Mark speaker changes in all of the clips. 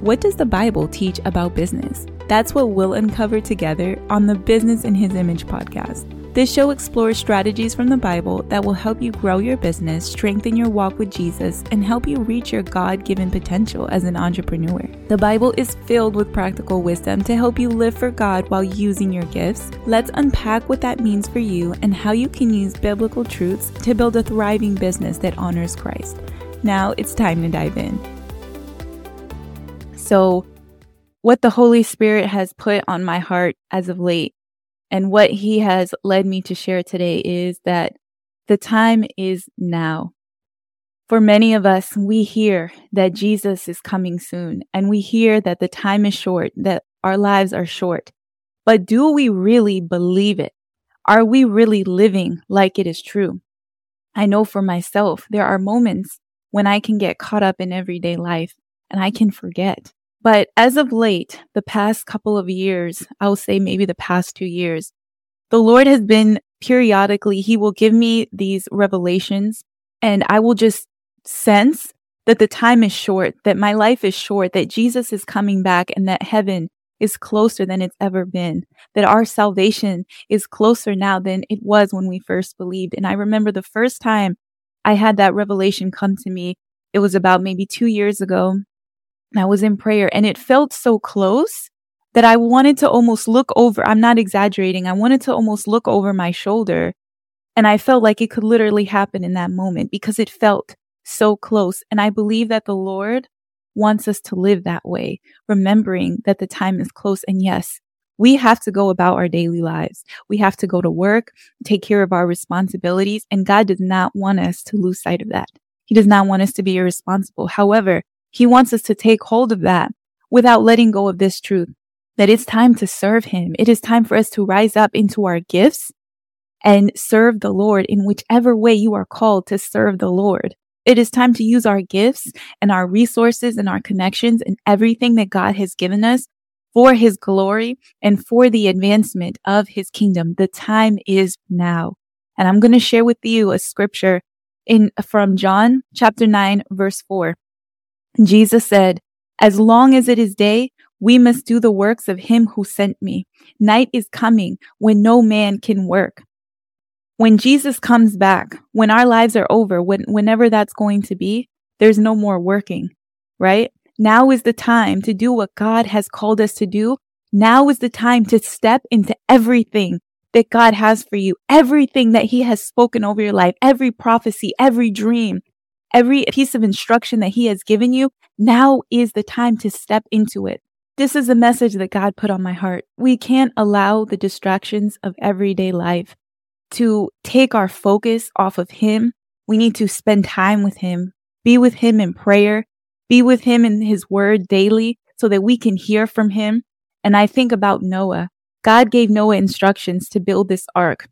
Speaker 1: what does the Bible teach about business? That's what we'll uncover together on the Business in His Image podcast. This show explores strategies from the Bible that will help you grow your business, strengthen your walk with Jesus, and help you reach your God given potential as an entrepreneur. The Bible is filled with practical wisdom to help you live for God while using your gifts. Let's unpack what that means for you and how you can use biblical truths to build a thriving business that honors Christ. Now it's time to dive in. So, what the Holy Spirit has put on my heart as of late and what he has led me to share today is that the time is now. For many of us, we hear that Jesus is coming soon and we hear that the time is short, that our lives are short. But do we really believe it? Are we really living like it is true? I know for myself, there are moments when I can get caught up in everyday life and I can forget. But as of late, the past couple of years, I'll say maybe the past two years, the Lord has been periodically, He will give me these revelations and I will just sense that the time is short, that my life is short, that Jesus is coming back and that heaven is closer than it's ever been, that our salvation is closer now than it was when we first believed. And I remember the first time I had that revelation come to me, it was about maybe two years ago. I was in prayer and it felt so close that I wanted to almost look over. I'm not exaggerating. I wanted to almost look over my shoulder. And I felt like it could literally happen in that moment because it felt so close. And I believe that the Lord wants us to live that way, remembering that the time is close. And yes, we have to go about our daily lives. We have to go to work, take care of our responsibilities. And God does not want us to lose sight of that. He does not want us to be irresponsible. However, he wants us to take hold of that without letting go of this truth that it's time to serve him. It is time for us to rise up into our gifts and serve the Lord in whichever way you are called to serve the Lord. It is time to use our gifts and our resources and our connections and everything that God has given us for his glory and for the advancement of his kingdom. The time is now. And I'm going to share with you a scripture in from John chapter 9 verse 4. Jesus said, as long as it is day, we must do the works of him who sent me. Night is coming when no man can work. When Jesus comes back, when our lives are over, when, whenever that's going to be, there's no more working, right? Now is the time to do what God has called us to do. Now is the time to step into everything that God has for you, everything that he has spoken over your life, every prophecy, every dream, every piece of instruction that he has given you. Now is the time to step into it. This is a message that God put on my heart. We can't allow the distractions of everyday life to take our focus off of Him. We need to spend time with Him, be with Him in prayer, be with Him in His Word daily so that we can hear from Him. And I think about Noah. God gave Noah instructions to build this ark,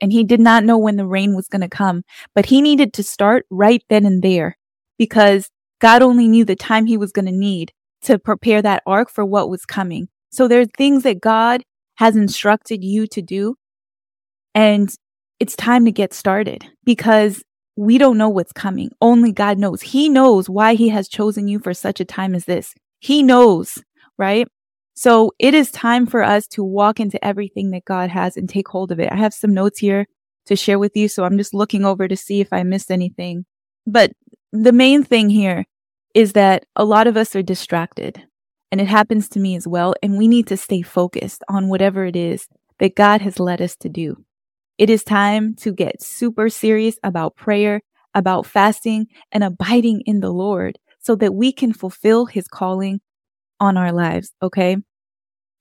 Speaker 1: and he did not know when the rain was going to come, but he needed to start right then and there because God only knew the time he was going to need to prepare that ark for what was coming. So there are things that God has instructed you to do. And it's time to get started because we don't know what's coming. Only God knows. He knows why he has chosen you for such a time as this. He knows, right? So it is time for us to walk into everything that God has and take hold of it. I have some notes here to share with you. So I'm just looking over to see if I missed anything. But the main thing here is that a lot of us are distracted and it happens to me as well. And we need to stay focused on whatever it is that God has led us to do. It is time to get super serious about prayer, about fasting and abiding in the Lord so that we can fulfill his calling on our lives. Okay.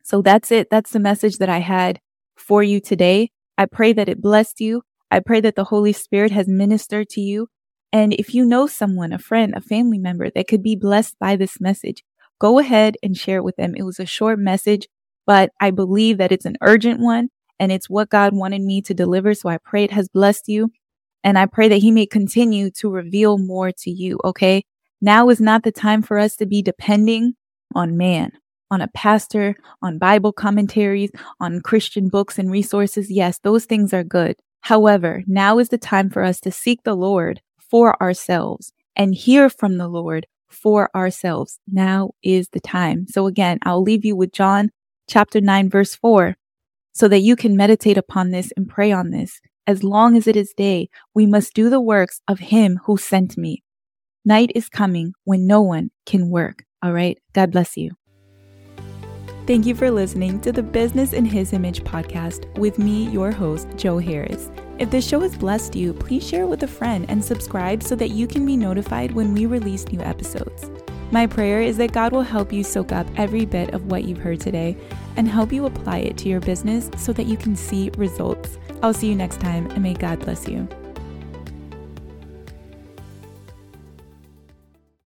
Speaker 1: So that's it. That's the message that I had for you today. I pray that it blessed you. I pray that the Holy Spirit has ministered to you and if you know someone, a friend, a family member that could be blessed by this message, go ahead and share it with them. It was a short message, but I believe that it's an urgent one and it's what God wanted me to deliver. So I pray it has blessed you. And I pray that he may continue to reveal more to you. Okay. Now is not the time for us to be depending on man, on a pastor, on Bible commentaries, on Christian books and resources. Yes, those things are good. However, now is the time for us to seek the Lord for ourselves and hear from the Lord for ourselves. Now is the time. So again, I'll leave you with John chapter 9, verse 4, so that you can meditate upon this and pray on this. As long as it is day, we must do the works of him who sent me. Night is coming when no one can work. All right. God bless you. Thank you for listening to the Business in His Image podcast with me, your host, Jo Harris. If this show has blessed you, please share it with a friend and subscribe so that you can be notified when we release new episodes. My prayer is that God will help you soak up every bit of what you've heard today and help you apply it to your business so that you can see results. I'll see you next time and may God bless you.